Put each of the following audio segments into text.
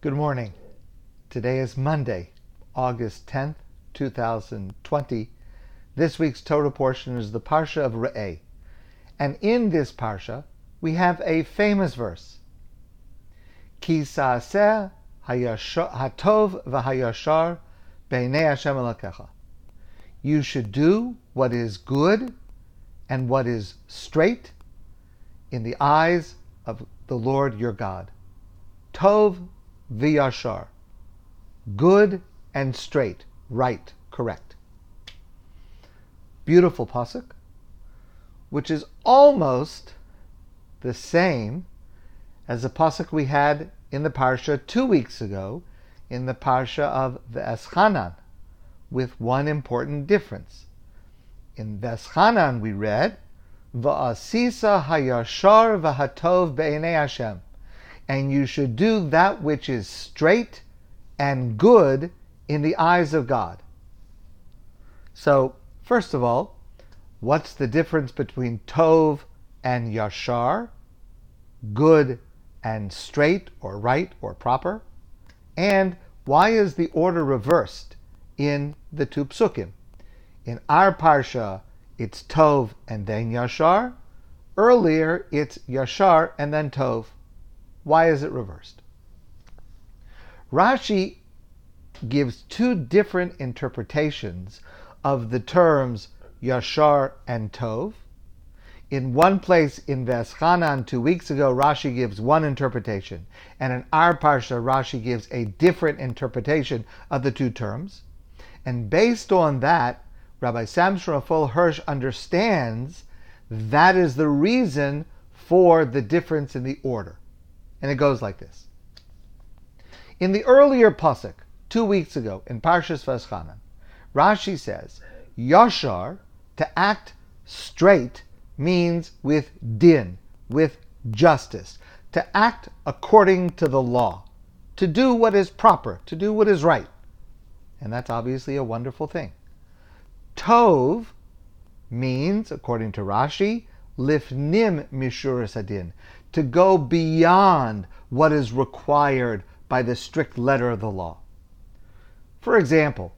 Good morning. Today is Monday, August 10th, 2020. This week's Torah portion is the Parsha of Re'eh. And in this Parsha, we have a famous verse. Ki sa'aseh hatov v'hayashar be'nei Hashem elakecha. You should do what is good and what is straight in the eyes of the Lord your God. Tov v'yashar. Good and straight, right, correct. Beautiful pasuk, which is almost the same as the pasuk we had in the parsha two weeks ago, in the parsha of V'eschanan, with one important difference. In V'eschanan we read, Va'asisa hayashar v'hatov be'enei Hashem and you should do that which is straight and good in the eyes of God. So, first of all, what's the difference between Tov and Yashar? Good and straight or right or proper? And why is the order reversed in the two psukim? In our parsha, it's Tov and then Yashar. Earlier, it's Yashar and then Tov. Why is it reversed? Rashi gives two different interpretations of the terms Yashar and Tov. In one place in Veschanan two weeks ago, Rashi gives one interpretation, and in our Parsha, Rashi gives a different interpretation of the two terms. And based on that, Rabbi Samson Raphael Hirsch understands that is the reason for the difference in the order. And it goes like this. In the earlier pasuk, two weeks ago, in Parshas Veschanan, Rashi says, Yashar, to act straight, means with din, with justice, to act according to the law, to do what is proper, to do what is right. And that's obviously a wonderful thing. Tov means, according to Rashi, lifnim mishuras adin, to go beyond what is required by the strict letter of the law. For example,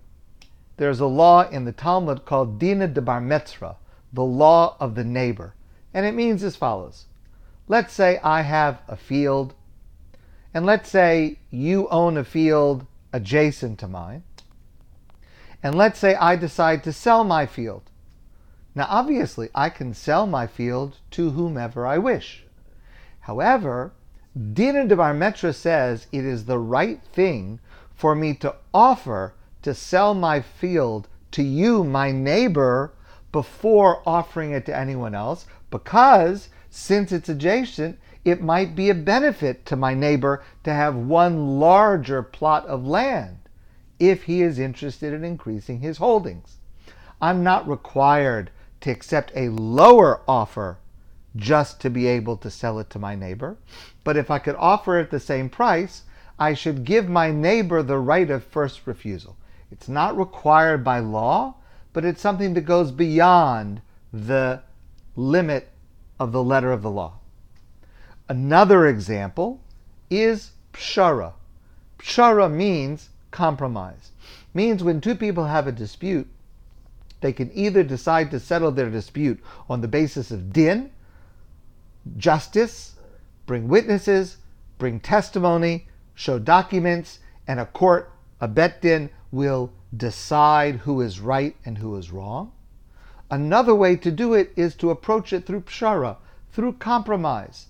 there's a law in the Talmud called Dina de Bar Metzra, the law of the neighbor, and it means as follows. Let's say I have a field, and let's say you own a field adjacent to mine, and let's say I decide to sell my field. Now, obviously, I can sell my field to whomever I wish. However, Dina de Bar Metzra says it is the right thing for me to offer to sell my field to you, my neighbor, before offering it to anyone else, because since it's adjacent, it might be a benefit to my neighbor to have one larger plot of land if he is interested in increasing his holdings. I'm not required to accept a lower offer just to be able to sell it to my neighbor. But if I could offer it the same price, I should give my neighbor the right of first refusal. It's not required by law, but it's something that goes beyond the limit of the letter of the law. Another example is pshara. Pshara means compromise. Means when two people have a dispute, they can either decide to settle their dispute on the basis of din, justice, bring witnesses, bring testimony, show documents, and a court, a bet din, will decide who is right and who is wrong. Another way to do it is to approach it through pshara, through compromise.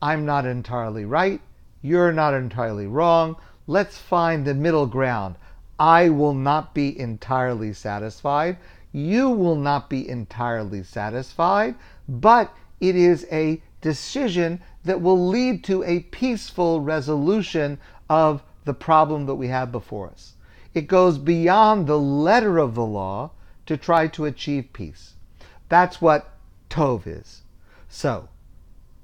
I'm not entirely right, you're not entirely wrong. Let's find the middle ground. I will not be entirely satisfied. You will not be entirely satisfied, but it is a decision that will lead to a peaceful resolution of the problem that we have before us. It goes beyond the letter of the law to try to achieve peace. That's what Tov is. So,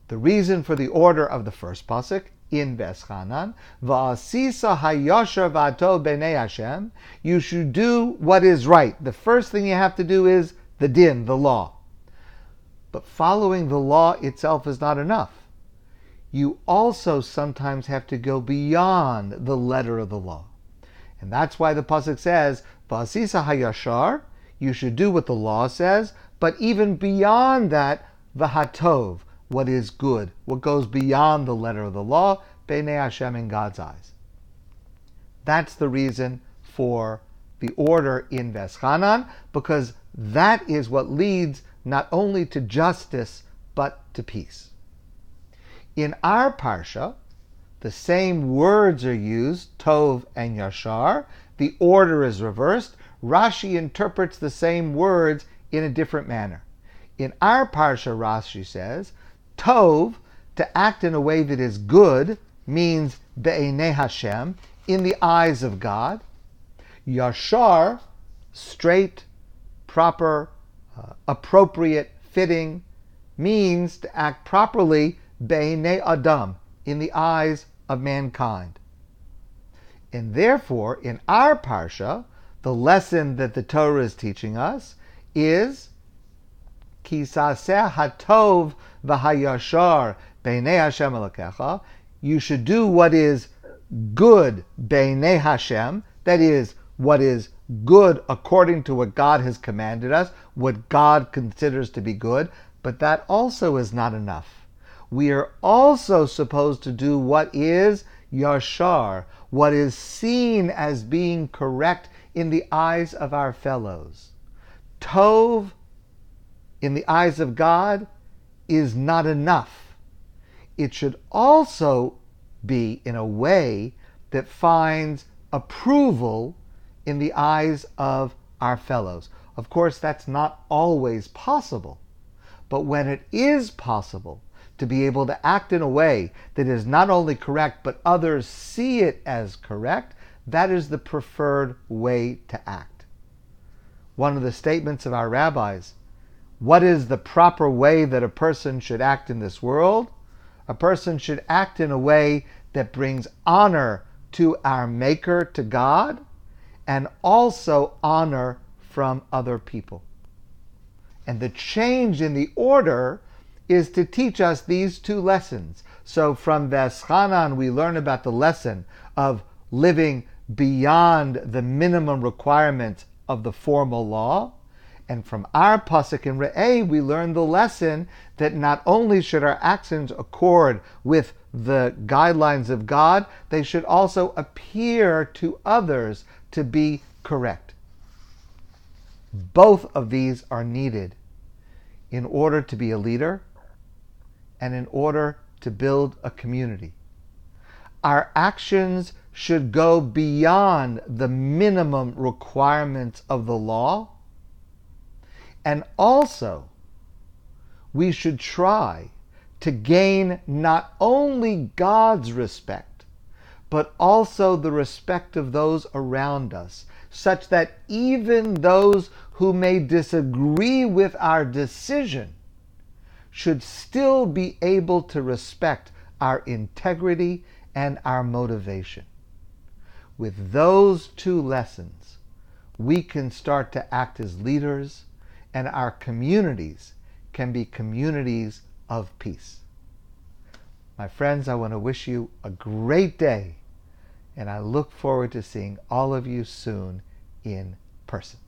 the reason for the order of the first pasuk in Veschanan, Va'asisa hayosher v'ato b'nei Hashem, you should do what is right. The first thing you have to do is the din, the law. But following the law itself is not enough. you also sometimes have to go beyond the letter of the law. And that's why the Pasuk says, Vasisa hayashar, you should do what the law says, but even beyond that, vahatov, what is good, what goes beyond the letter of the law, B'nei Hashem in God's eyes. That's the reason for the order in Veschanan, because that is what leads not only to justice, but to peace. In our Parsha, the same words are used, Tov and Yashar. The order is reversed. Rashi interprets the same words in a different manner. In our Parsha, Rashi says, Tov, to act in a way that is good, means Be'enei Hashem, in the eyes of God. Yashar, straight, proper, uh, appropriate, fitting, means to act properly Be'enei Adam, in the eyes of mankind. And therefore, in our Parsha, the lesson that the Torah is teaching us is Kisaseh hatov v'hayashar b'nei Hashem Elokecha. You should do what is good b'nei Hashem, that is, what is good according to what God has commanded us, what God considers to be good, but that also is not enough. We are also supposed to do what is yashar, what is seen as being correct in the eyes of our fellows. Tov in the eyes of God is not enough. It should also be in a way that finds approval in the eyes of our fellows. Of course, that's not always possible. But when it is possible to be able to act in a way that is not only correct, but others see it as correct, that is the preferred way to act. One of the statements of our rabbis what is the proper way that a person should act in this world? A person should act in a way that brings honor to our Maker, to God, and also honor from other people. And the change in the order is to teach us these two lessons. So from Veschanan, we learn about the lesson of living beyond the minimum requirements of the formal law. And from our pasuk in Re'eh, we learn the lesson that not only should our actions accord with the guidelines of God, they should also appear to others to be correct. Both of these are needed in order to be a leader and in order to build a community. Our actions should go beyond the minimum requirements of the law and also, we should try to gain not only God's respect, but also the respect of those around us, such that even those who may disagree with our decision should still be able to respect our integrity and our motivation. With those two lessons, we can start to act as leaders and our communities can be communities of peace. My friends, I want to wish you a great day, and I look forward to seeing all of you soon in person.